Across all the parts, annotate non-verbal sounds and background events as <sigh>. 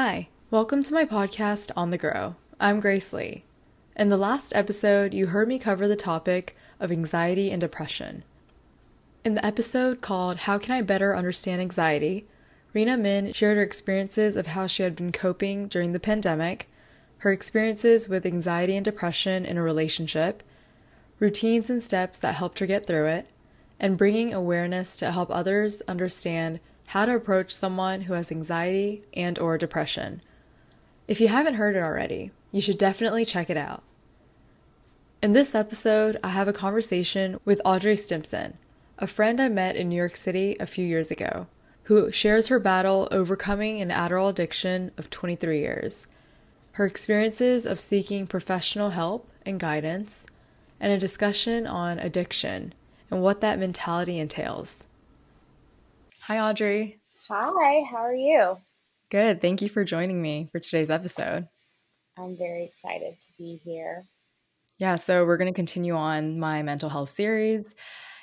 Hi, welcome to my podcast On the Grow. I'm Grace Lee. In the last episode, you heard me cover the topic of anxiety and depression. In the episode called How Can I Better Understand Anxiety, Rena Min shared her experiences of how she had been coping during the pandemic, her experiences with anxiety and depression in a relationship, routines and steps that helped her get through it, and bringing awareness to help others understand how to approach someone who has anxiety and or depression. If you haven't heard it already, you should definitely check it out. In this episode, I have a conversation with Audrey Stimpson, a friend I met in New York City a few years ago, who shares her battle overcoming an Adderall addiction of 23 years, her experiences of seeking professional help and guidance, and a discussion on addiction and what that mentality entails. Hi, Audrey. Hi, how are you? Good. Thank you for joining me for today's episode. I'm very excited to be here. Yeah, so we're going to continue on my mental health series.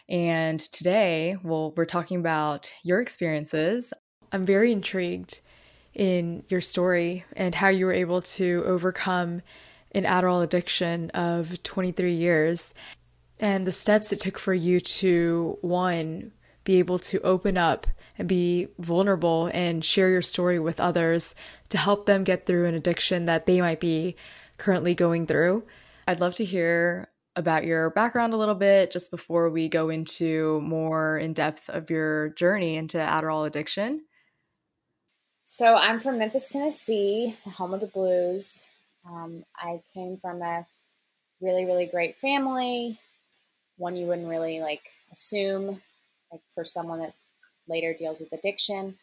And today, well, we're talking about your experiences. I'm very intrigued in your story and how you were able to overcome an Adderall addiction of 23 years and the steps it took for you to, one, be able to open up and be vulnerable and share your story with others to help them get through an addiction that they might be currently going through. I'd love to hear about your background a little bit just before we go into more in depth of your journey into Adderall addiction. So, I'm from Memphis, Tennessee, home of the blues. Um, I came from a really, really great family, one you wouldn't really like assume, like for someone that later deals with addiction.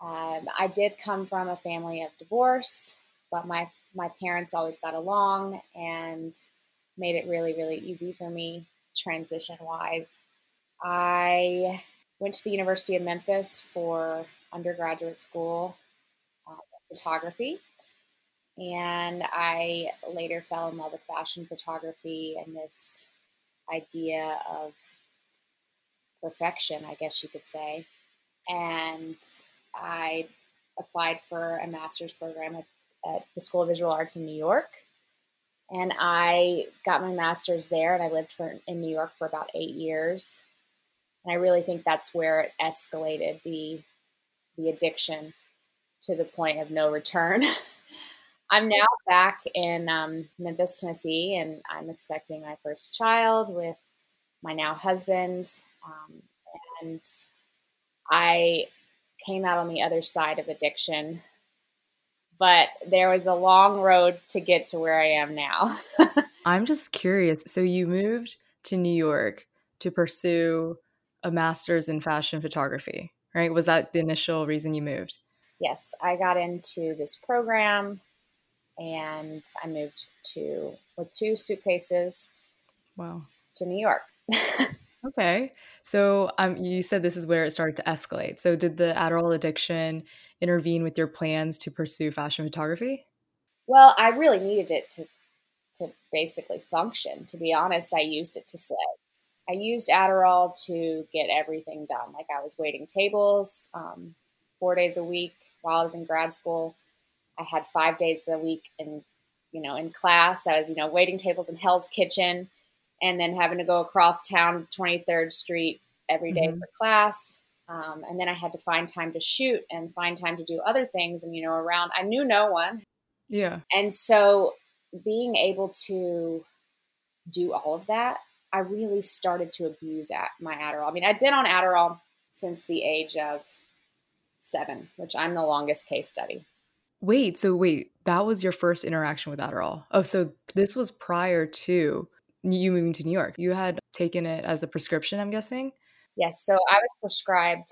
Um, I did come from a family of divorce, but my my parents always got along and made it really, really easy for me transition wise. I went to the University of Memphis for undergraduate school uh, photography. And I later fell in love with fashion photography and this idea of perfection, I guess you could say. And I applied for a master's program at, at the School of Visual Arts in New York. And I got my master's there, and I lived for, in New York for about eight years. And I really think that's where it escalated the the addiction to the point of no return. <laughs> I'm now back in um, Memphis, Tennessee, and I'm expecting my first child with my now husband. Um, and I came out on the other side of addiction, but there was a long road to get to where I am now. <laughs> I'm just curious. So, you moved to New York to pursue a master's in fashion photography, right? Was that the initial reason you moved? Yes, I got into this program and I moved to with two suitcases. Wow. To New York. <laughs> okay. So um, you said this is where it started to escalate. So did the Adderall addiction intervene with your plans to pursue fashion photography? Well, I really needed it to to basically function. To be honest, I used it to slay. I used Adderall to get everything done. Like I was waiting tables um, four days a week while I was in grad school. I had five days a week in, you know, in class. I was, you know, waiting tables in Hell's Kitchen and then having to go across town 23rd Street every day mm-hmm. for class. Um, and then I had to find time to shoot and find time to do other things. And, you know, around, I knew no one. Yeah. And so being able to do all of that, I really started to abuse at my Adderall. I mean, I'd been on Adderall since the age of seven, which I'm the longest case study. Wait, so wait, that was your first interaction with Adderall. Oh, so this was prior to you moving to New York. You had taken it as a prescription, I'm guessing? Yes. So I was prescribed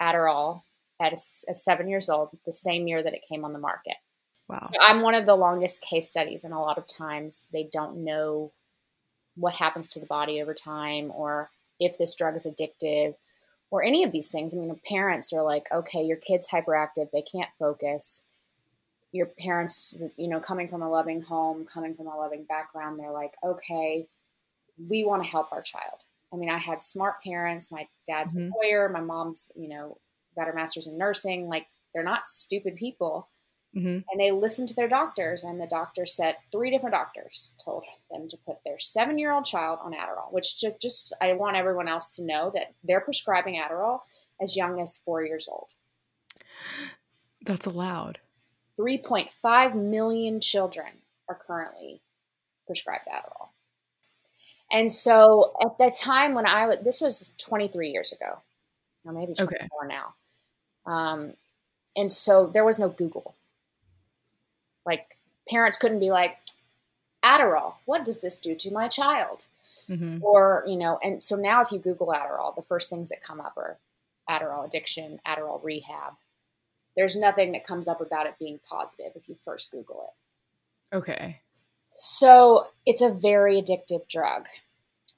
Adderall at a, a seven years old, the same year that it came on the market. Wow. So I'm one of the longest case studies, and a lot of times they don't know what happens to the body over time or if this drug is addictive or any of these things. I mean, parents are like, okay, your kid's hyperactive, they can't focus your parents, you know, coming from a loving home, coming from a loving background, they're like, okay, we want to help our child. I mean, I had smart parents. My dad's mm-hmm. a lawyer. My mom's, you know, got her master's in nursing. Like, they're not stupid people. hmm And they listened to their doctors, and the doctor said three different doctors told them to put their seven year old child on Adderall, which ju- just, I want everyone else to know that they're prescribing Adderall as young as four years old. That's allowed. 3.5 million children are currently prescribed Adderall. And so at the time when I was, this was 23 years ago, or maybe 24 Okay. now. Um, and so there was no Google. Like parents couldn't be like, Adderall, what does this do to my child? hmm Or, you know, and so now if you Google Adderall, the first things that come up are Adderall addiction, Adderall rehab. There's nothing that comes up about it being positive if you first Google it. Okay. So it's a very addictive drug.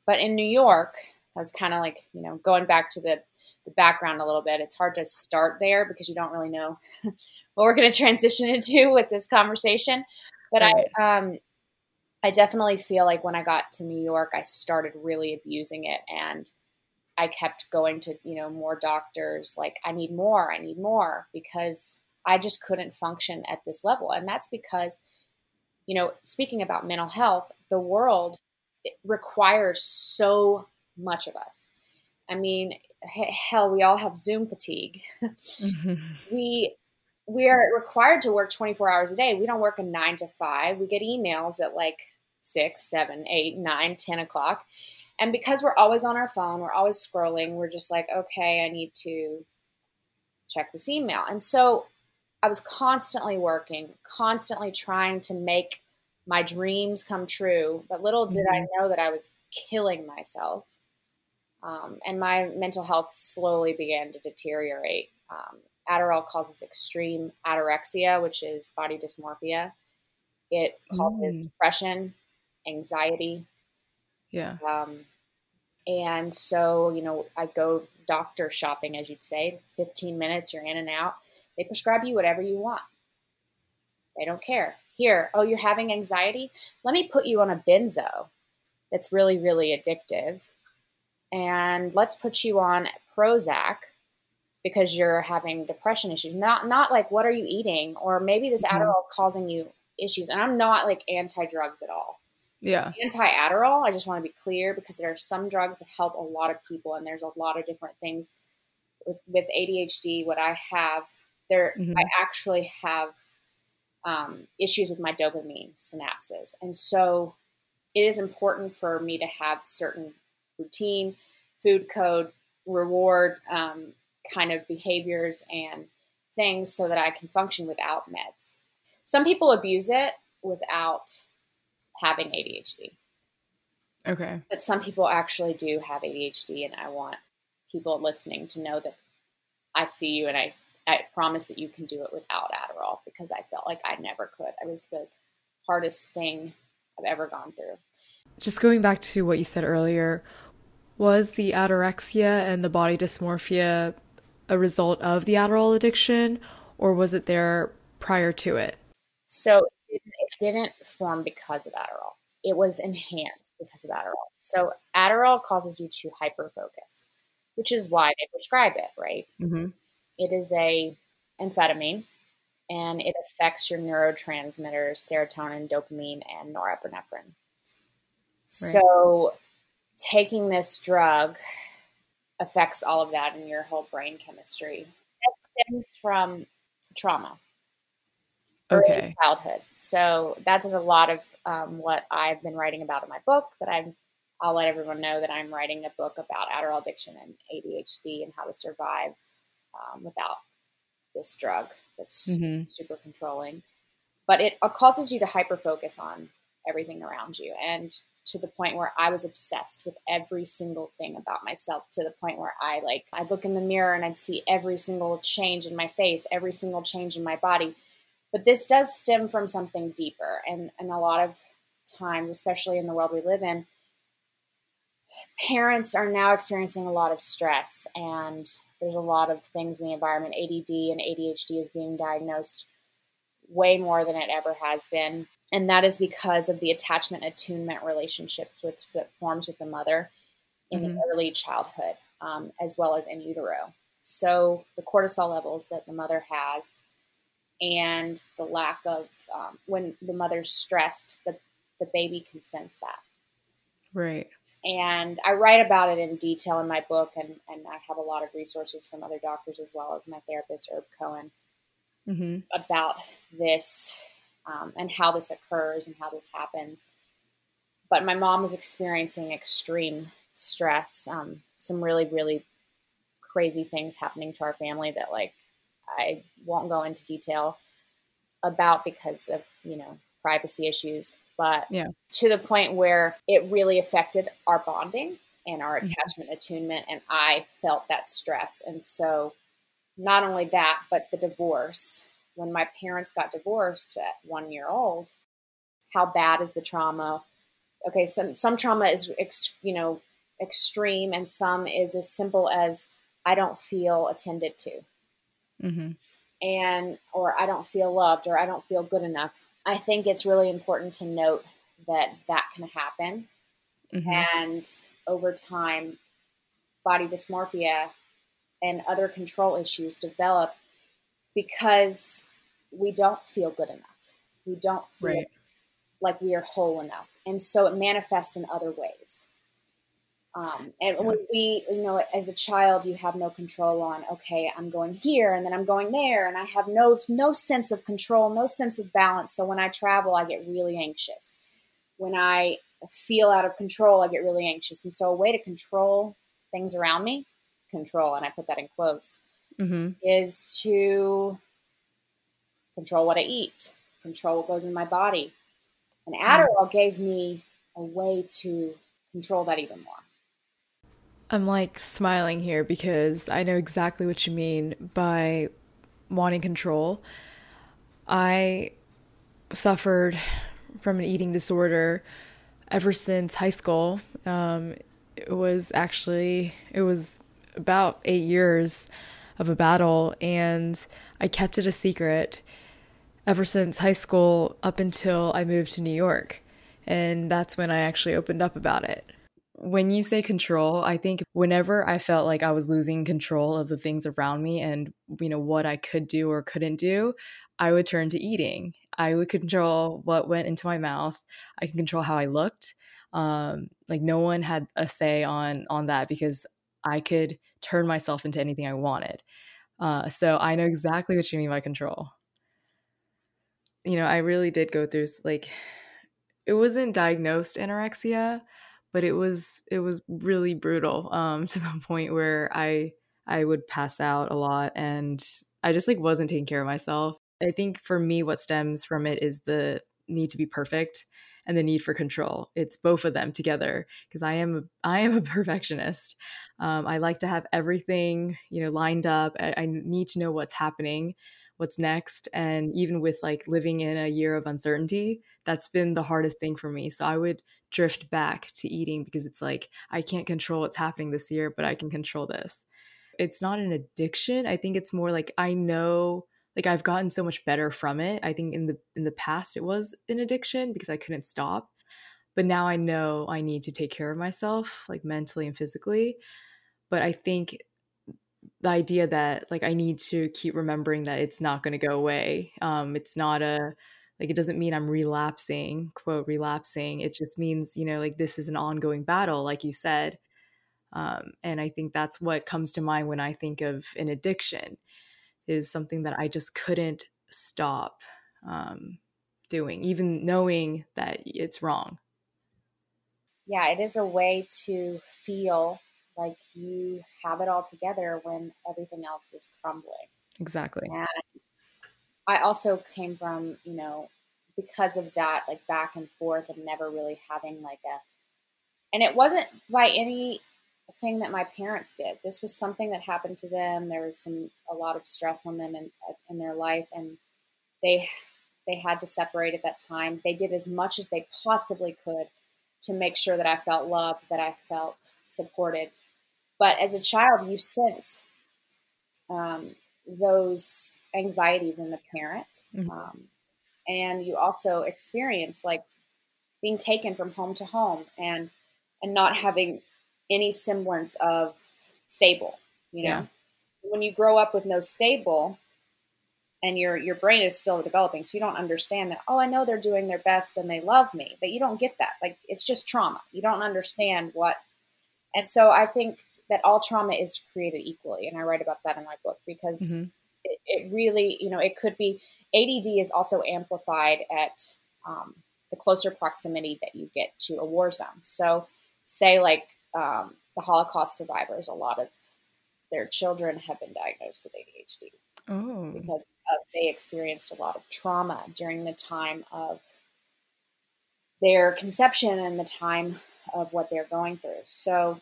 But in New York, I was kind of like, you know, going back to the, the background a little bit. It's hard to start there because you don't really know <laughs> what we're going to transition into with this conversation. But Right. I, um, I definitely feel like when I got to New York, I started really abusing it, and I kept going to, you know, more doctors. Like, I need more, I need more, because I just couldn't function at this level, and that's because you know, speaking about mental health, the world requires so much of us. I mean, hell, we all have Zoom fatigue. <laughs> We we are required to work 24 hours a day. We don't work a nine to five. We get emails at like six, seven, eight, nine, ten o'clock. And because we're always on our phone, we're always scrolling, we're just like, okay, I need to check this email. And so I was constantly working, constantly trying to make my dreams come true. But little did I know that I was killing myself. Um, and my mental health slowly began to deteriorate. Um, Adderall causes extreme anorexia, which is body dysmorphia. It causes Mm. depression, anxiety, Yeah. um, and so, you know, I go doctor shopping, as you'd say, 15 minutes, you're in and out. They prescribe you whatever you want. They don't care. Here, oh, you're having anxiety? Let me put you on a benzo that's really, really addictive. And let's put you on Prozac because you're having depression issues. Not not like what are you eating? Or maybe this Mhm. Adderall is causing you issues. And I'm not like anti-drugs at all Yeah. anti Adderall. I just want to be clear because there are some drugs that help a lot of people, and there's a lot of different things with, with ADHD. What I have, there, Mhm. I actually have um, issues with my dopamine synapses, and so it is important for me to have certain routine, food code, reward um, kind of behaviors and things so that I can function without meds. Some people abuse it without having ADHD Okay. but some people actually do have ADHD, and I want people listening to know that I see you, and I I promise that you can do it without Adderall because I felt like I never could. It was the hardest thing I've ever gone through. Just going back to what you said earlier, was the anorexia and the body dysmorphia a result of the Adderall addiction, or was it there prior to it? So didn't, form because of Adderall. It was enhanced because of Adderall. So Adderall causes you to hyperfocus, which is why they prescribe it, right? Mm-hmm. It is a amphetamine and it affects your neurotransmitters serotonin, dopamine, and norepinephrine. So taking this drug affects all of that in your whole brain chemistry. That stems from trauma, Okay. childhood. So that's a lot of um, what I've been writing about in my book. That I'm, I'll let everyone know that I'm writing a book about Adderall addiction and ADHD and how to survive um, without this drug that's Mhm. super controlling. But it causes you to hyper focus on everything around you, and to the point where I was obsessed with every single thing about myself. To the point where I like I'd look in the mirror and I'd see every single change in my face, every single change in my body. But this does stem from something deeper, and and a lot of times, especially in the world we live in, parents are now experiencing a lot of stress and there's a lot of things in the environment. ADD and ADHD is being diagnosed way more than it ever has been. And that is because of the attachment attunement relationships with, that forms with the mother in Mhm. early childhood, um, as well as in utero. So the cortisol levels that the mother has, and the lack of um, when the mother's stressed, the the baby can sense that. Right. And I write about it in detail in my book, and, and I have a lot of resources from other doctors as well as my therapist, Herb Cohen, mm-hmm. about this um, and how this occurs and how this happens. But my mom was experiencing extreme stress, um, some really, really crazy things happening to our family that, like, I won't go into detail about because of, you know, privacy issues but yeah. to the point where it really affected our bonding and our Mm-hmm. attachment mm-hmm. attunement and i felt that stress and so not only that but the divorce when my parents got divorced at one year old how bad is the trauma okay some some trauma is ex, you know extreme and some is as simple as i don't feel attended to mm-hmm. and or i don't feel loved or i don't feel good enough I think it's really important to note that that can happen. Mm-hmm. And over time, body dysmorphia and other control issues develop because we don't feel good enough. We don't feel right. like we are whole enough. And so it manifests in other ways. Um, and when we, you know, as a child, you have no control on, okay, I'm going here and then I'm going there, and I have no no sense of control, no sense of balance. So when I travel, I get really anxious. When I feel out of control, I get really anxious. And so a way to control things around me, control, and I put that in quotes, mm-hmm. is to control what I eat, control what goes in my body. And Adderall mm-hmm. gave me a way to control that even more. I'm like smiling here because I know exactly what you mean by wanting control. I suffered from an eating disorder ever since high school. Um, it was actually it was about eight years of a battle, and I kept it a secret ever since high school up until I moved to New York, and that's when I actually opened up about it when you say control, I think whenever I felt like I was losing control of the things around me and you know what I could do or couldn't do, I would turn to eating. I would control what went into my mouth. I can control how I looked. Um, like no one had a say on on that because I could turn myself into anything I wanted. Uh, so I know exactly what you mean by control. You know, I really did go through like it wasn't diagnosed anorexia, but it was it was really brutal um, <laughs> to the point where I I would pass out a lot and I just like wasn't taking care of myself. I think for me what stems from it is the need to be perfect and the need for control. It's both of them together because I am <laughs> I am a perfectionist. Um, I like to have everything you know lined up. I, I need to know what's happening, what's next, and even with like living in a year of uncertainty, that's been the hardest thing for me. So I would drift back to eating because it's like I can't control what's happening this year, but I can control this. It's not an addiction. I think it's more like I know like I've gotten so much better from it. I think in the in the past it was an addiction because I couldn't stop. But now I know I need to take care of myself like mentally and physically. But I think the idea that like I need to keep remembering that it's not going to go away. Um it's not a like it doesn't mean i'm relapsing quote relapsing. It just means you know like this is an ongoing battle like you said. Um, and i think that's what comes to mind when i think of an addiction is something that i just couldn't stop um, doing even knowing that it's wrong. Yeah it is a way to feel like you have it all together when everything else is crumbling exactly and I also came from, you know, because of that, like back and forth and never really having like a, and it wasn't by any thing that my parents did. This was something that happened to them. There was some, a lot of stress on them in, in their life and they, they had to separate at that time. They did as much as they possibly could to make sure that I felt loved, that I felt supported. But as a child, you sense um, those anxieties in the parent. Mm-hmm. Um, and you also experience like being taken from home to home and and not having any semblance of stable, you know. Yeah. when you grow up with no stable and your your brain is still developing so you don't understand that oh i know they're doing their best and they love me but you don't get that like it's just trauma you don't understand what and so i think that all trauma is created equally and i write about that in my book because mm-hmm. it, it, really you know it could be add is also amplified at um, the closer proximity that you get to a war zone so say like um, the holocaust survivors a lot of their children have been diagnosed with adhd oh. because they experienced a lot of trauma during the time of their conception and the time of what they're going through. So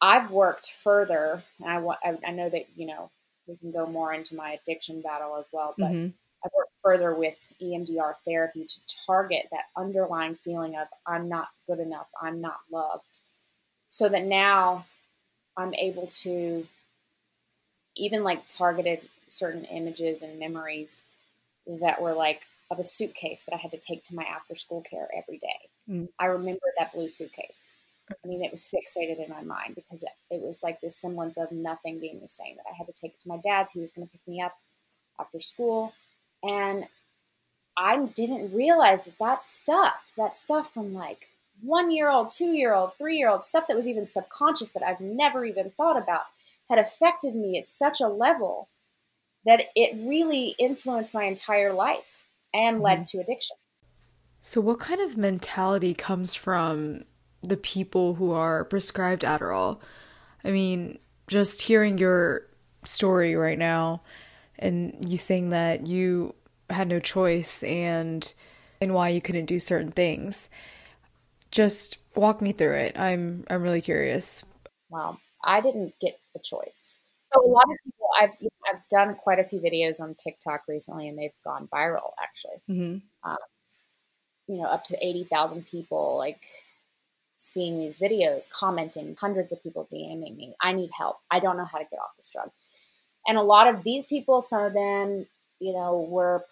I've worked further, and I, I, I know that you know we can go more into my addiction battle as well, but mm-hmm. I've worked further with EMDR therapy to target that underlying feeling of I'm not good enough, I'm not loved, so that now I'm able to even like targeted certain images and memories that were like of a suitcase that I had to take to my after school care every day. Mm. I remember that blue suitcase. I mean, it was fixated in my mind because it, it was like this semblance of nothing being the same. That I had to take it to my dad's. He was going to pick me up after school, and I didn't realize that that stuff, that stuff from like one year old, two year old, three year old, stuff that was even subconscious that I've never even thought about, had affected me at such a level that it really influenced my entire life and mm-hmm. led to addiction. So, what kind of mentality comes from the people who are prescribed Adderall? I mean, just hearing your story right now and you saying that you had no choice and and why you couldn't do certain things. Just walk me through it. I'm I'm really curious. Well, I didn't get a choice. So a lot of people, I've I've done quite a few videos on TikTok recently, and they've gone viral. Actually, mm-hmm. um, you know, up to eighty thousand people like seeing these videos, commenting, hundreds of people DMing me. I need help. I don't know how to get off this drug. And a lot of these people, some of them, you know, were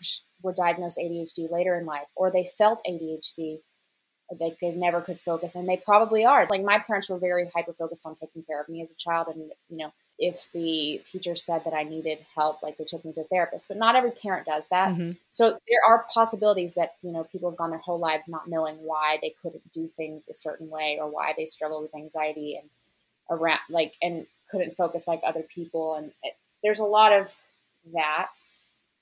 were diagnosed ADHD later in life, or they felt ADHD they, they never could focus and they probably are. Like my parents were very hyper focused on taking care of me as a child and you know if the teacher said that i needed help like they took me to a therapist but not every parent does that. Mm-hmm. so there are possibilities that you know people have gone their whole lives not knowing why they couldn't do things a certain way or why they struggle with anxiety and around like and couldn't focus like other people and it, there's a lot of that.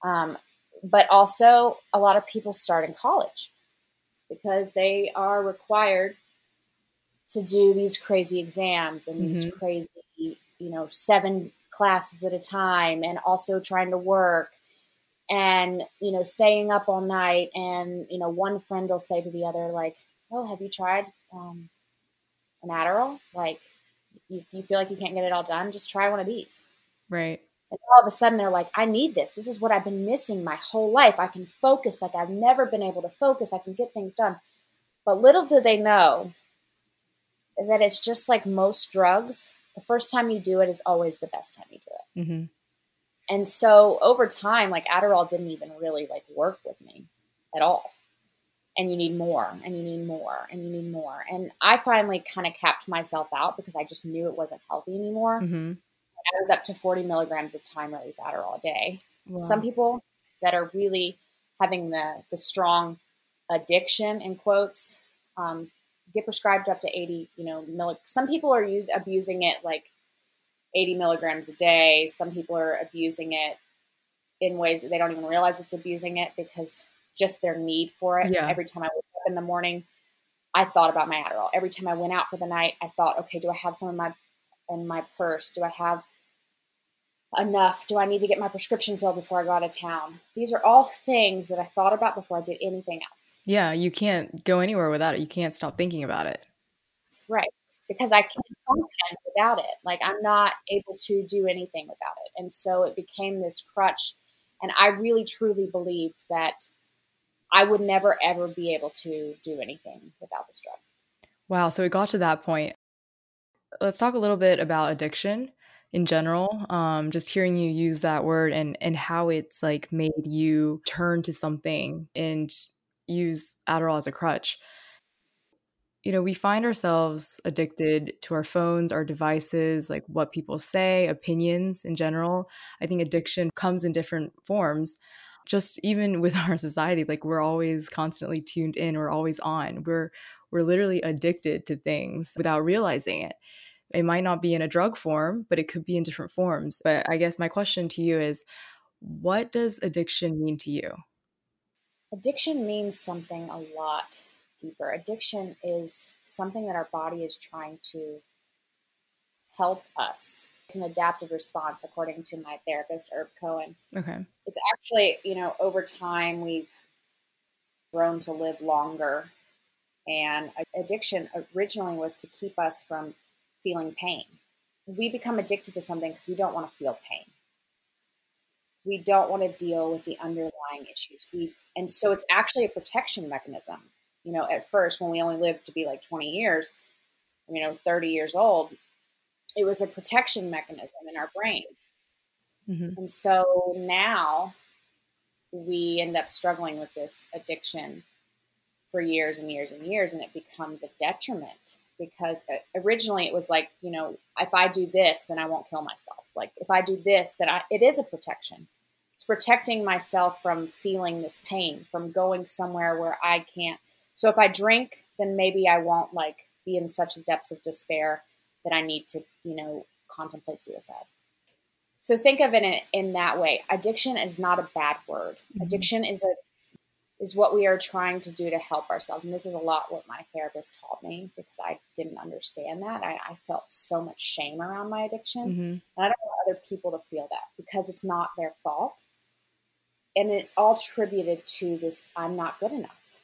Um, but also a lot of people start in college because they are required to do these crazy exams and mm-hmm. these crazy, you know, seven classes at a time and also trying to work and, you know, staying up all night. And, you know, one friend will say to the other, like, oh, have you tried um, an Adderall? Like, you, you feel like you can't get it all done? Just try one of these. Right. And all of a sudden they're like, I need this. This is what I've been missing my whole life. I can focus like I've never been able to focus. I can get things done. But little do they know that it's just like most drugs. The first time you do it is always the best time you do it. Mm-hmm. And so over time, like Adderall didn't even really like work with me at all. And you need more, and you need more, and you need more. And I finally kind of capped myself out because I just knew it wasn't healthy anymore. Mm-hmm. I was up to 40 milligrams of time release Adderall a day. Wow. Some people that are really having the, the strong addiction in quotes um, get prescribed up to 80, you know, milli- some people are use, abusing it like 80 milligrams a day. Some people are abusing it in ways that they don't even realize it's abusing it because just their need for it. Yeah. Every time I wake up in the morning, I thought about my Adderall. Every time I went out for the night, I thought, okay, do I have some in my in my purse? Do I have enough? Do I need to get my prescription filled before I go out of town? These are all things that I thought about before I did anything else. Yeah, you can't go anywhere without it. You can't stop thinking about it. Right. Because I can't function without it. Like I'm not able to do anything without it. And so it became this crutch. And I really truly believed that I would never ever be able to do anything without this drug. Wow. So we got to that point. Let's talk a little bit about addiction in general um, just hearing you use that word and and how it's like made you turn to something and use adderall as a crutch you know, we find ourselves addicted to our phones, our devices, like what people say, opinions in general. I think addiction comes in different forms. Just even <laughs> with our society, like we're always constantly tuned in, we're always on. We're we're literally addicted to things without realizing it. It might not be in a drug form, but it could be in different forms. But I guess my question to you is what does addiction mean to you? Addiction means something a lot deeper. Addiction is something that our body is trying to help us. It's an adaptive response, according to my therapist, Herb Cohen. Okay. It's actually, you know, over time we've grown to live longer. And addiction originally was to keep us from feeling pain. We become addicted to something because we don't want to feel pain. We don't want to deal with the underlying issues. We, and so it's actually a protection mechanism you know, at first when we only lived to be like 20 years, you know, 30 years old, it was a protection mechanism in our brain. Mm-hmm. And so now we end up struggling with this addiction for years and years and years, and it becomes a detriment because uh, originally it was like, you know, if I do this, then I won't kill myself. Like if I do this, then I, it is a protection. It's protecting myself from feeling this pain, from going somewhere where I can't so if I drink, then maybe I won't like be in such depths of despair that I need to, you know, contemplate suicide. So think of it in, in that way. Addiction is not a bad word. Mm-hmm. Addiction is a is what we are trying to do to help ourselves. And this is a lot what my therapist taught me because I didn't understand that. I, I felt so much shame around my addiction. Mm-hmm. And I don't want other people to feel that because it's not their fault. And it's all attributed to this I'm not good enough.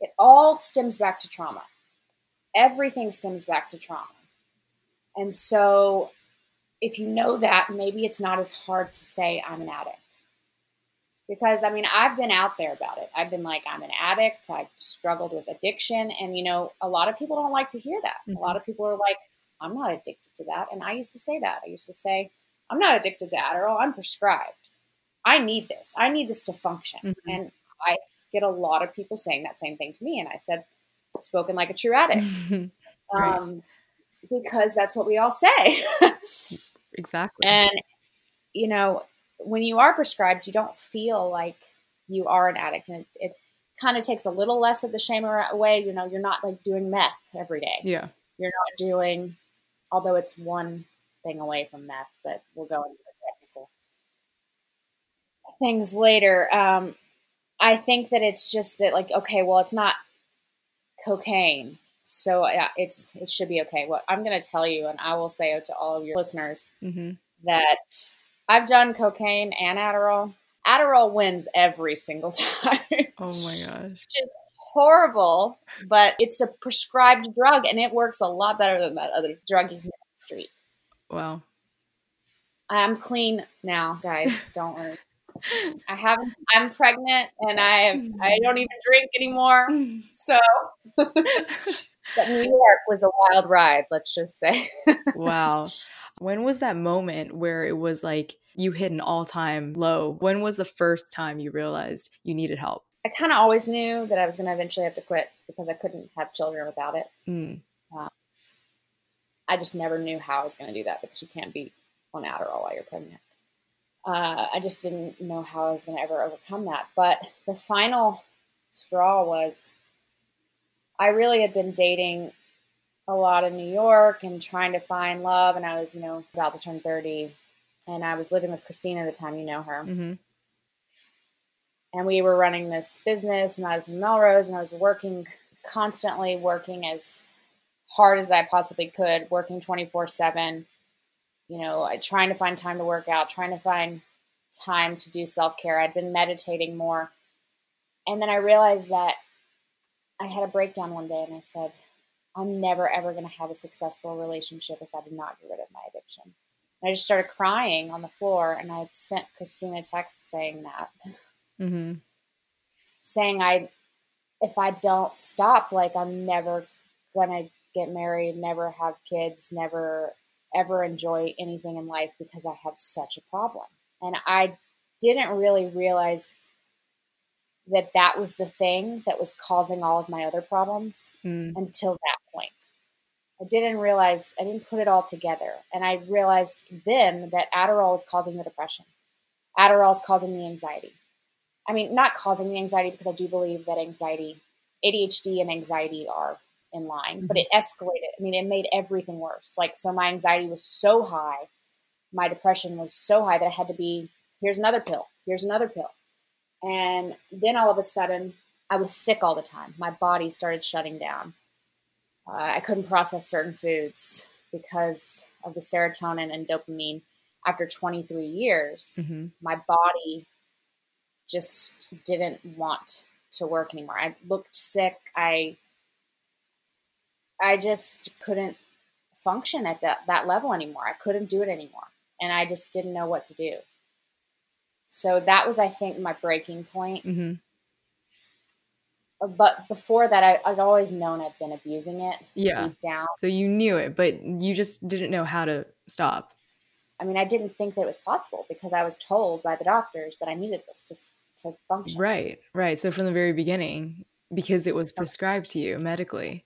It all stems back to trauma. Everything stems back to trauma. And so, if you know that, maybe it's not as hard to say, I'm an addict. Because, I mean, I've been out there about it. I've been like, I'm an addict. I've struggled with addiction. And, you know, a lot of people don't like to hear that. Mm-hmm. A lot of people are like, I'm not addicted to that. And I used to say that. I used to say, I'm not addicted to Adderall. I'm prescribed. I need this. I need this to function. Mm-hmm. And I get a lot of people saying that same thing to me. And I said, spoken like a true addict. <laughs> right. um, because that's what we all say. <laughs> exactly. And, you know, when you are prescribed, you don't feel like you are an addict. And it, it kind of takes a little less of the shame away. You know, you're not like doing meth every day. Yeah. You're not doing, although it's one thing away from meth, but we'll go into the technical things later. Um, I think that it's just that like okay, well, it's not cocaine, so yeah, it's it should be okay. What I'm going to tell you, and I will say it to all of your listeners mm-hmm. that I've done cocaine and Adderall. Adderall wins every single <laughs> time. Oh my gosh. Just horrible, but it's a prescribed drug and it works a lot better than that other drug you can get on the street. Wow. I'm clean now, guys. <laughs> Don't worry. I haven't. I'm pregnant, and I have, I don't even drink anymore. <laughs> So, but New York was a wild ride. Let's just say. wow. When was that moment where it was like you hit an all time low? When was the first time you realized you needed help? I kind of always knew that I was going to eventually have to quit because I couldn't have children without it. Mm. Uh, I just never knew how I was going to do that because you can't be on Adderall while you're pregnant uh, I just didn't know how I was going to ever overcome that. But the final straw was I really had been dating a lot in New York and trying to find love. And I was, you know, about to turn 30. And I was living with Christina at the time, you know her. Mm-hmm. And we were running this business, and I was in Melrose, and I was working constantly, working as hard as I possibly could, working 24 7 you know, trying to find time to work out, trying to find time to do self care. I'd been meditating more. And then I realized that I had a breakdown one day and I said, I'm never ever going to have a successful relationship if I do not get rid of my addiction. And I just started crying on the floor and I sent Christina a text saying that. Mm-hmm. Saying I, if I don't stop, like I'm never going to get married, never have kids, never ever enjoy anything in life because I have such a problem. And I didn't really realize that that was the thing that was causing all of my other problems Mm. until that point. I didn't realize, I didn't put it all together. And I realized then that Adderall is causing the depression. Adderall is causing the anxiety. I mean, not causing the anxiety because I do believe that anxiety, ADHD and anxiety are in line, but mm-hmm. it escalated. I mean, it made everything worse. Like, so my anxiety was so high, my depression was so high that I had to be, here's another pill, here's another pill. And then all of a sudden, I was sick all the time. My body started shutting down. Uh, I couldn't process certain foods because of the serotonin and dopamine. After 23 years, hmm my body just didn't want to work anymore. I looked sick. I I just couldn't function at that, that level anymore. I couldn't do it anymore. And I just didn't know what to do. So that was, I think, my breaking point. hmm But before that, I, I'd always known I'd been abusing it Yeah. down. So you knew it, but you just didn't know how to stop. I mean, I didn't think that it was possible because I was told by the doctors that I needed this to, to function. Right. Right. So from the very beginning, because it was prescribed to you medically.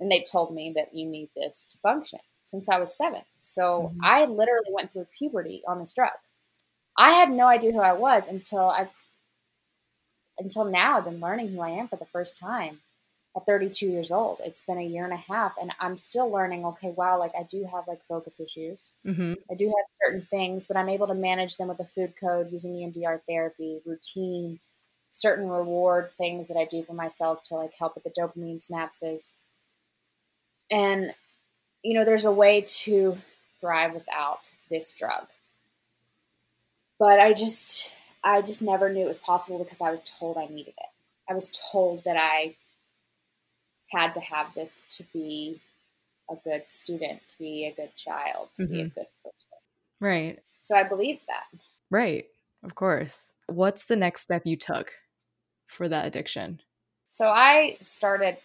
and they told me that you need this to function since I was seven. So Mhm. I literally went through puberty on this drug. I had no idea who I was until I until now I've been learning who I am for the first time at 32 years old. It's been a year and a half and I'm still learning, okay, wow, like I do have like focus issues. hmm I do have certain things, but I'm able to manage them with a food code using EMDR therapy, routine, certain reward things that I do for myself to like help with the dopamine synapses. And you know, there's a way to thrive without this drug. But I just I just never knew it was possible because I was told I needed it. I was told that I had to have this to be a good student, to be a good child, to be a good person. Right. So I believed that. Right. Of course. What's the next step you took for that addiction? So I started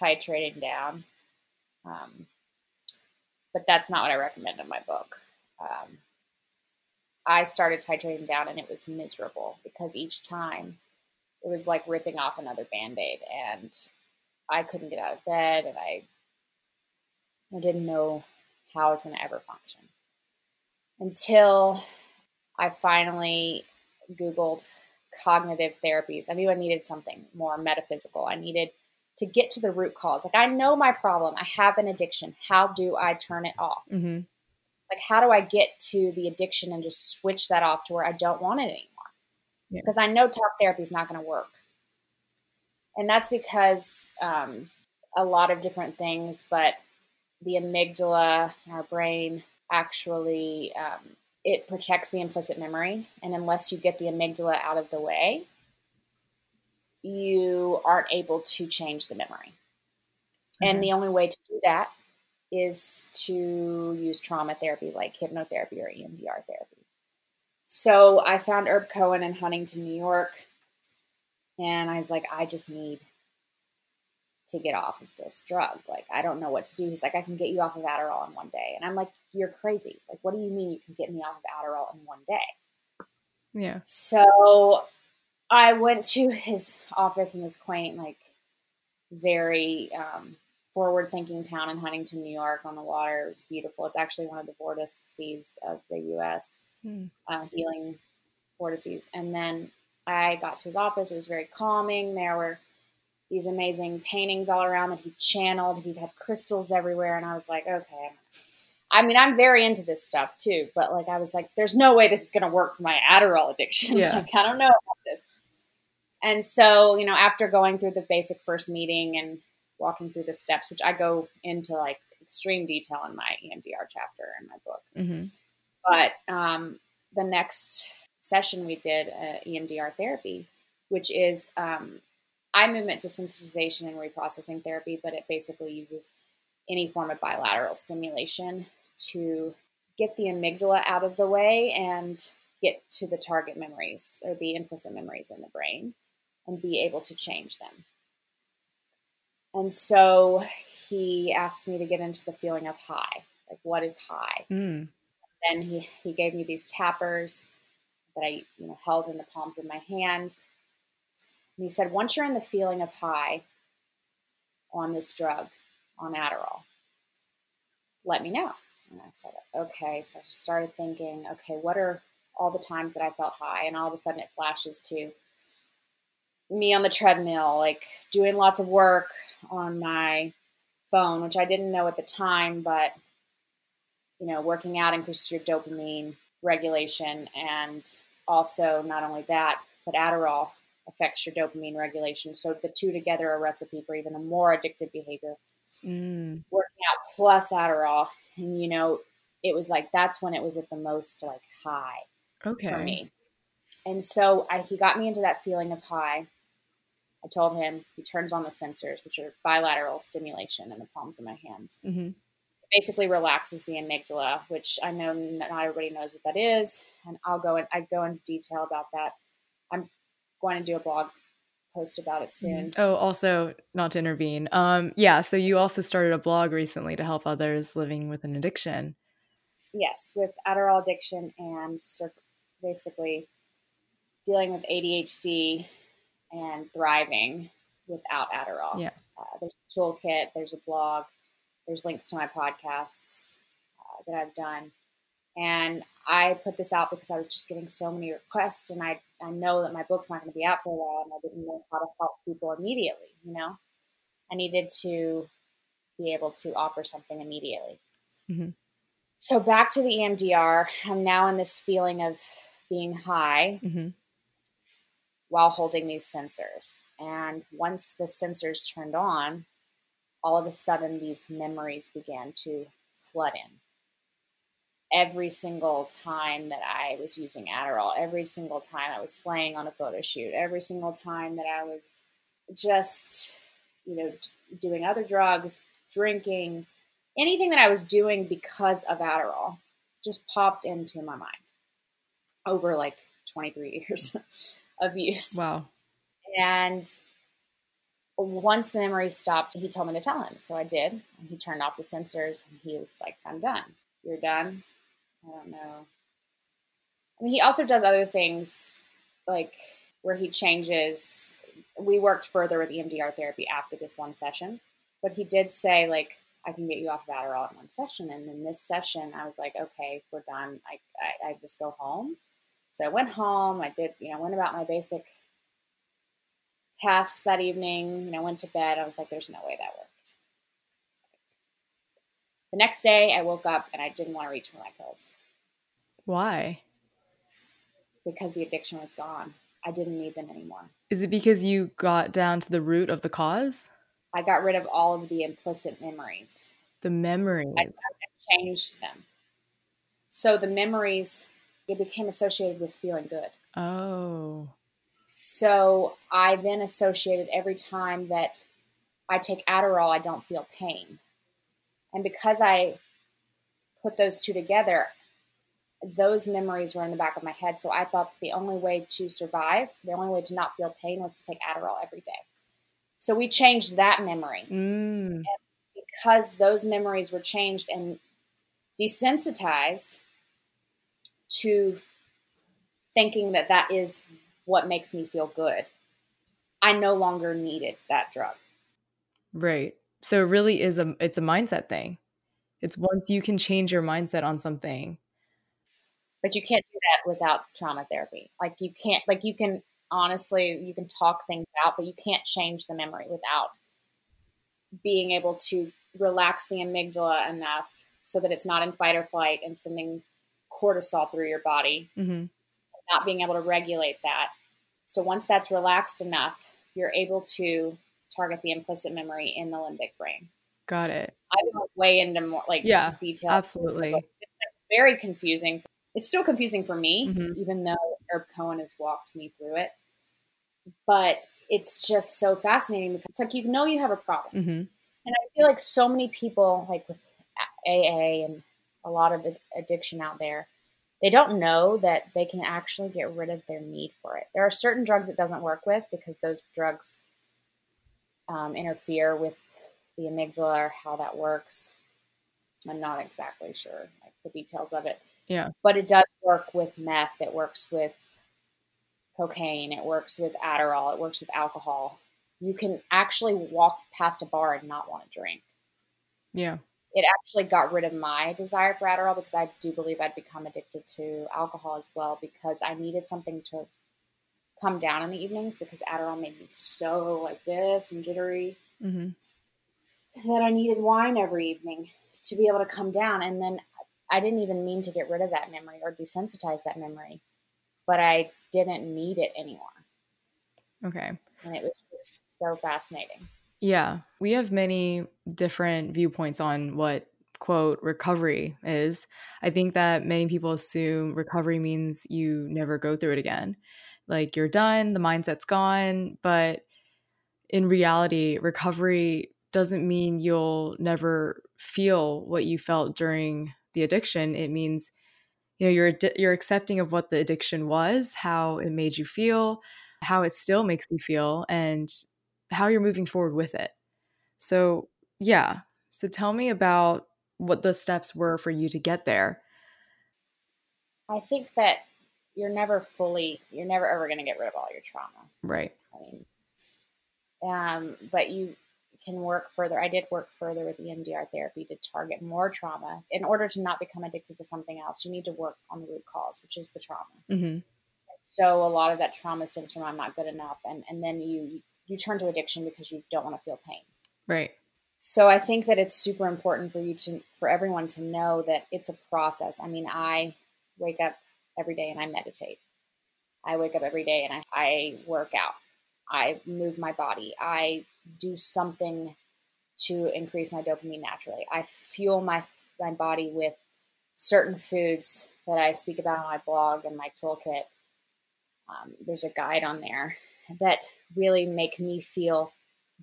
titrating down, um, but that's not what I recommend in my book. Um, I started titrating down and it was miserable because each time it was like ripping off another band aid and I couldn't get out of bed and I I didn't know how I was going to ever function until I finally Googled cognitive therapies. I knew I needed something more metaphysical. I needed to get to the root cause. Like, I know my problem. I have an addiction. How do I turn it off? hmm Like, how do I get to the addiction and just switch that off to where I don't want it anymore? Yeah. Because I know talk therapy is not going to work. And that's because um, a lot of different things, but the amygdala in our brain actually um, it protects the implicit memory and unless you get the amygdala out of the way you aren't able to change the memory and the only way to do that is to use trauma therapy like hypnotherapy or emdr therapy so i found herb cohen in huntington new york and i was like i just need to get off of this drug. Like, I don't know what to do. He's like, I can get you off of Adderall in one day. And I'm like, you're crazy. Like, what do you mean you can get me off of Adderall in one day? Yeah. So I went to <laughs> his office in this quaint, like, very um, forward thinking town in Huntington, New York on the water. It was beautiful. It's actually one of the vortices of the US, Hmm. uh, healing vortices. And then I got to his office. It was very calming. There were these amazing paintings all around that he channeled. He had crystals everywhere, and I was like, okay. I mean, I'm very into this stuff too, but like, I was like, there's no way this is going to work for my Adderall addiction. <laughs> Yeah. like, I don't know about this. And so, you know, after going through the basic first meeting and walking through the steps, which I go into like extreme detail in my EMDR chapter in my book, hmm but um, the next session we did uh, EMDR therapy, which is um, eye movement desensitization and reprocessing therapy, but it basically uses any form of bilateral stimulation to get the amygdala out of the way and get to the target memories or the implicit memories in the brain and be able to change them. And so he asked me to get into the feeling of high. Like, what is high? Mm. then he, he gave me these tappers that I you know held in the palms of my hands And he said, once you're in the feeling of high on this drug, on Adderall, let me know. And I said, okay. So I just started thinking, okay, what are all the times that I felt high? And all of a sudden it flashes to me on the treadmill, like doing lots of work on my phone, which I didn't know at the time, but you know, working out increases your dopamine regulation and also not only that, but Adderall affects your dopamine regulation. So the two together are a recipe for even a more addictive behavior. Mm. Working out plus Adderall. And you know, it was like that's when it was at the most like high okay. for me. And so I, he got me into that feeling of high. I told him he turns on the sensors, which are bilateral stimulation in the palms of my hands. Mm-hmm. Basically, relaxes the amygdala, which I know not everybody knows what that is, and I'll go in. I go into detail about that. I'm going to do a blog post about it soon. Mm-hmm. Oh, also not to intervene. Um, yeah. So you also started a blog recently to help others living with an addiction. Yes, with Adderall addiction and basically dealing with ADHD and thriving without Adderall. Yeah. Uh, there's a toolkit, there's a blog, there's links to my podcasts uh, that I've done. And I put this out because I was just getting so many requests, and I, I know that my book's not going to be out for a while, and I didn't know how to help people immediately. You know, I needed to be able to offer something immediately. Mm-hmm. So back to the EMDR, I'm now in this feeling of being high. Mm-hmm while holding these sensors. And once the sensors turned on, all of a sudden these memories began to flood in. Every single time that I was using Adderall, every single time I was slaying on a photo shoot, every single time that I was just, you know, doing other drugs, drinking, anything that I was doing because of Adderall just popped into my mind over like 23 <laughs> years. of use. Wow. And once the memory stopped, he told me to tell him. So I did. And he turned off the sensors and he was like, I'm done. You're done. I don't know. I mean, he also does other things like where he changes. We worked further with EMDR therapy after this one session, but he did say, like, I can get you off of Adderall in one session. And in this session, I was like, okay, we're done. I, I, I just go home. So I went home. I did, you know, went about my basic tasks that evening. You know, went to bed. I was like, "There's no way that worked." The next day, I woke up and I didn't want to reach for my pills. Why? Because the addiction was gone. I didn't need them anymore. Is it because you got down to the root of the cause? I got rid of all of the implicit memories. The memories. I, I changed them. So the memories it became associated with feeling good. Oh. So I then associated every time that I take Adderall, I don't feel pain. And because I put those two together, those memories were in the back of my head. So I thought the only way to survive, the only way to not feel pain was to take Adderall every day. So we changed that memory. Mm. because those memories were changed and desensitized, to thinking that that is what makes me feel good, I no longer needed that drug. Right. So it really is a it's a mindset thing. It's once you can change your mindset on something. But you can't do that without trauma therapy. Like you can't like you can honestly you can talk things out, but you can't change the memory without being able to relax the amygdala enough so that it's not in fight or flight and sending cortisol through your body, mm-hmm. not being able to regulate that. So once that's relaxed enough, you're able to target the implicit memory in the limbic brain. Got it. I went way into more like yeah, detail. Absolutely. It's very confusing. It's still confusing for me, mm-hmm. even though Herb Cohen has walked me through it. But it's just so fascinating because it's like you know you have a problem. Mm-hmm. And I feel like so many people, like with AA and a lot of addiction out there, they don't know that they can actually get rid of their need for it. There are certain drugs it doesn't work with because those drugs um, interfere with the amygdala or how that works. I'm not exactly sure like the details of it. Yeah. But it does work with meth. It works with cocaine, it works with Adderall, it works with alcohol. You can actually walk past a bar and not want to drink. Yeah. It actually got rid of my desire for Adderall because I do believe I'd become addicted to alcohol as well because I needed something to come down in the evenings because Adderall made me so like this and jittery Mm-hmm. that I needed wine every evening to be able to come down. And then I didn't even mean to get rid of that memory or desensitize that memory, but I didn't need it anymore. Okay. And it was just so fascinating. Yeah. We have many different viewpoints on what quote recovery is. I think that many people assume recovery means you never go through it again. Like you're done, the mindset's gone, but in reality, recovery doesn't mean you'll never feel what you felt during the addiction. It means you know you're you're accepting of what the addiction was, how it made you feel, how it still makes you feel and how you're moving forward with it. So, yeah. So tell me about what the steps were for you to get there. I think that you're never fully, you're never ever going to get rid of all your trauma. Right. I mean, um, but you can work further. I did work further with EMDR therapy to target more trauma. In order to not become addicted to something else, you need to work on the root cause, which is the trauma. Mm-hmm. So a lot of that trauma stems from I'm not good enough, and and then you you turn to addiction because you don't want to feel pain. Right. So I think that it's super important for you to for everyone to know that it's a process. I mean, I wake up every day and I meditate. I wake up every day and I, I work out. I move my body. I do something to increase my dopamine naturally. I fuel my my body with certain foods that I speak about on my blog and my toolkit. Um, there's a guide on there that really make me feel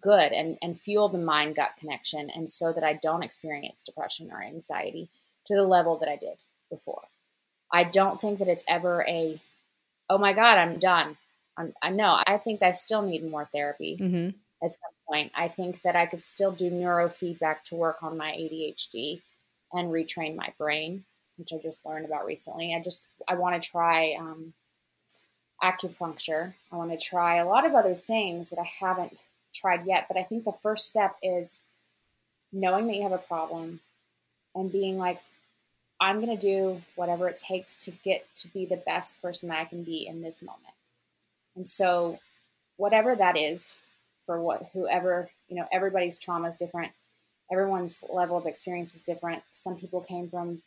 good and, and fuel the mind gut connection and so that I don't experience depression or anxiety to the level that I did before. I don't think that it's ever a, oh my God, I'm done. I'm, I know. I think I still need more therapy Mm-hmm. at some point. I think that I could still do neurofeedback to work on my ADHD and retrain my brain, which I just learned about recently. I just I want to try um, acupuncture. I want to try a lot of other things that I haven't tried yet. But I think the first step is knowing that you have a problem and being like, I'm going to do whatever it takes to get to be the best person that I can be in this moment. And so, whatever that is for what whoever, you know, everybody's trauma is different. Everyone's level of experience is different. Some people came from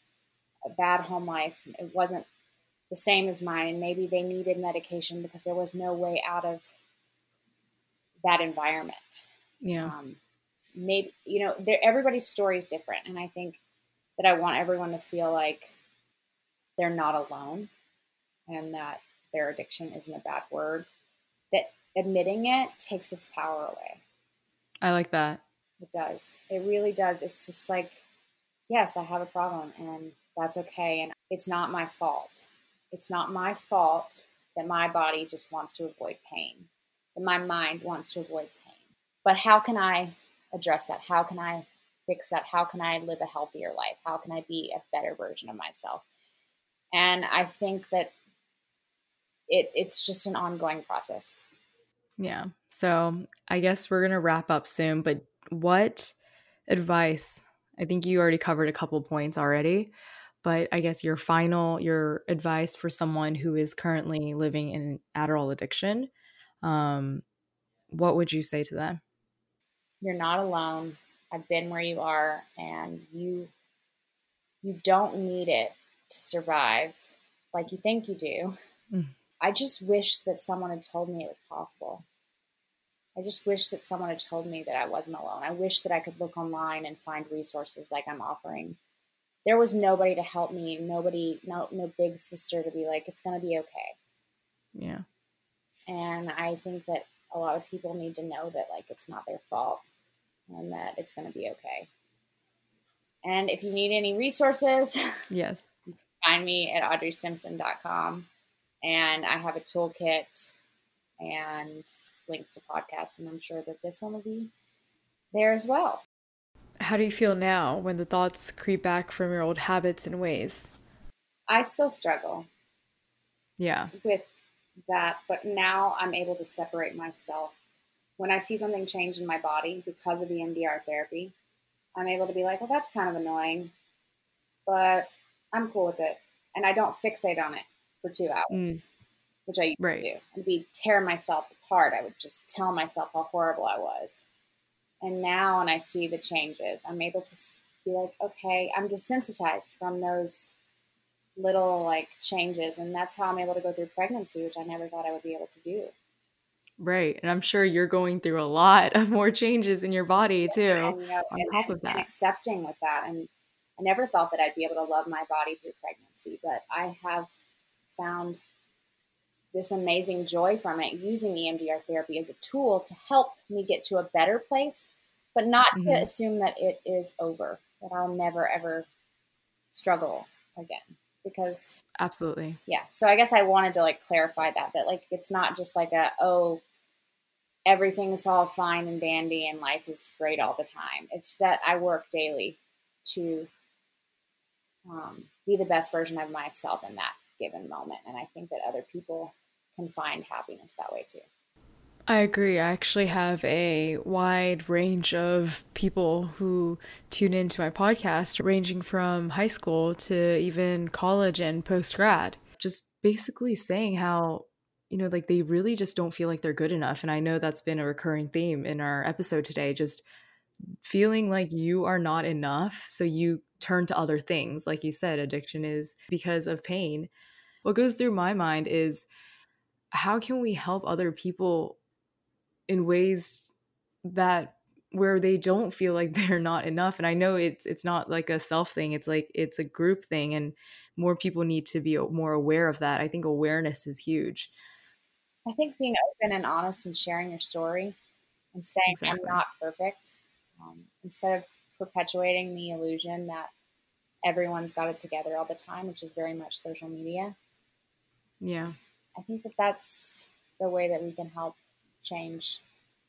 a bad home life. It wasn't the same as mine. Maybe they needed medication because there was no way out of that environment. Yeah. Um, maybe you know, everybody's story is different, and I think that I want everyone to feel like they're not alone, and that their addiction isn't a bad word. That admitting it takes its power away. I like that. It does. It really does. It's just like, yes, I have a problem, and that's okay, and it's not my fault. It's not my fault that my body just wants to avoid pain, that my mind wants to avoid pain. But how can I address that? How can I fix that? How can I live a healthier life? How can I be a better version of myself? And I think that it it's just an ongoing process. Yeah. So I guess we're going to wrap up soon, but what advice? I think you already covered a couple points already, but I guess your final, your advice for someone who is currently living in Adderall addiction, um, what would you say to them? You're not alone. I've been where you are, and you you don't need it to survive like you think you do. Mm. I just wish that someone had told me it was possible. I just wish that someone had told me that I wasn't alone. I wish that I could look online and find resources like I'm offering. There was nobody to help me, nobody, no, no big sister to be like, it's going to be okay. Yeah. And I think that a lot of people need to know that like it's not their fault and that it's going to be okay. And if you need any resources, <laughs> Yes. find me at audreystimpson.com. And I have a toolkit and links to podcasts, and I'm sure that this one will be there as well. How do you feel now when the thoughts creep back from your old habits and ways? I still struggle Yeah. with that, but now I'm able to separate myself. When I see something change in my body because of the EMDR therapy, I'm able to be like, well, that's kind of annoying, but I'm cool with it. And I don't fixate on it for two hours, mm. which I used right. to do. I'd be tear myself apart. I would just tell myself how horrible I was. And now when I see the changes, I'm able to be like, okay, I'm desensitized from those little like changes. And that's how I'm able to go through pregnancy, which I never thought I would be able to do. Right. And I'm sure you're going through a lot of more changes in your body too. And, you know, on top of that. And accepting with that. And I never thought that I'd be able to love my body through pregnancy, but I have found this amazing joy from it using EMDR therapy as a tool to help me get to a better place, but not mm-hmm. to assume that it is over, that I'll never ever struggle again because absolutely yeah so i guess i wanted to like clarify that that like it's not just like a oh everything's all fine and dandy and life is great all the time it's that i work daily to um, be the best version of myself in that given moment and i think that other people can find happiness that way too I agree. I actually have a wide range of people who tune into my podcast, ranging from high school to even college and post grad. Just basically saying how, you know, like they really just don't feel like they're good enough. And I know that's been a recurring theme in our episode today, just feeling like you are not enough. So you turn to other things. Like you said, addiction is because of pain. What goes through my mind is, how can we help other people in ways that where they don't feel like <laughs> they're not enough? And i know it's it's not like a self thing it's like it's a group thing and more people need to be more aware of that. I think awareness is huge. I think being open and honest and sharing your story and saying exactly. i'm not perfect um, instead of perpetuating the illusion that everyone's got it together all the time which is very much social media. Yeah i think that that's the way that we can help change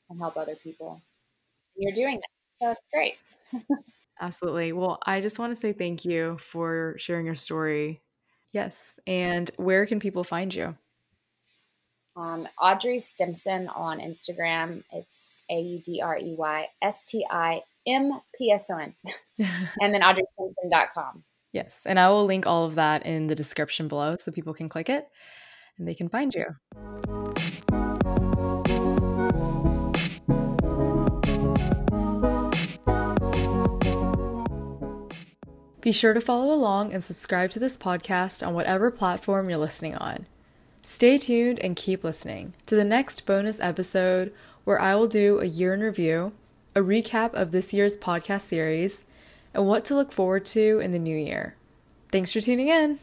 and help other people. You're doing that. So it's great. <laughs> Absolutely. Well, I just want to say thank you for sharing your story. Yes. And where can people find you? Um, Audrey Stimpson on Instagram. It's A U D R E Y S T I M P S O N. <laughs> And then AudreyStimpson.com. Yes. And I will link all of that in the description below so people can click it and they can find you. Be sure to follow along and subscribe to this podcast on whatever platform you're listening on. Stay tuned and keep listening to the next bonus episode where I will do a year in review, a recap of this year's podcast series, and what to look forward to in the new year. Thanks for tuning in.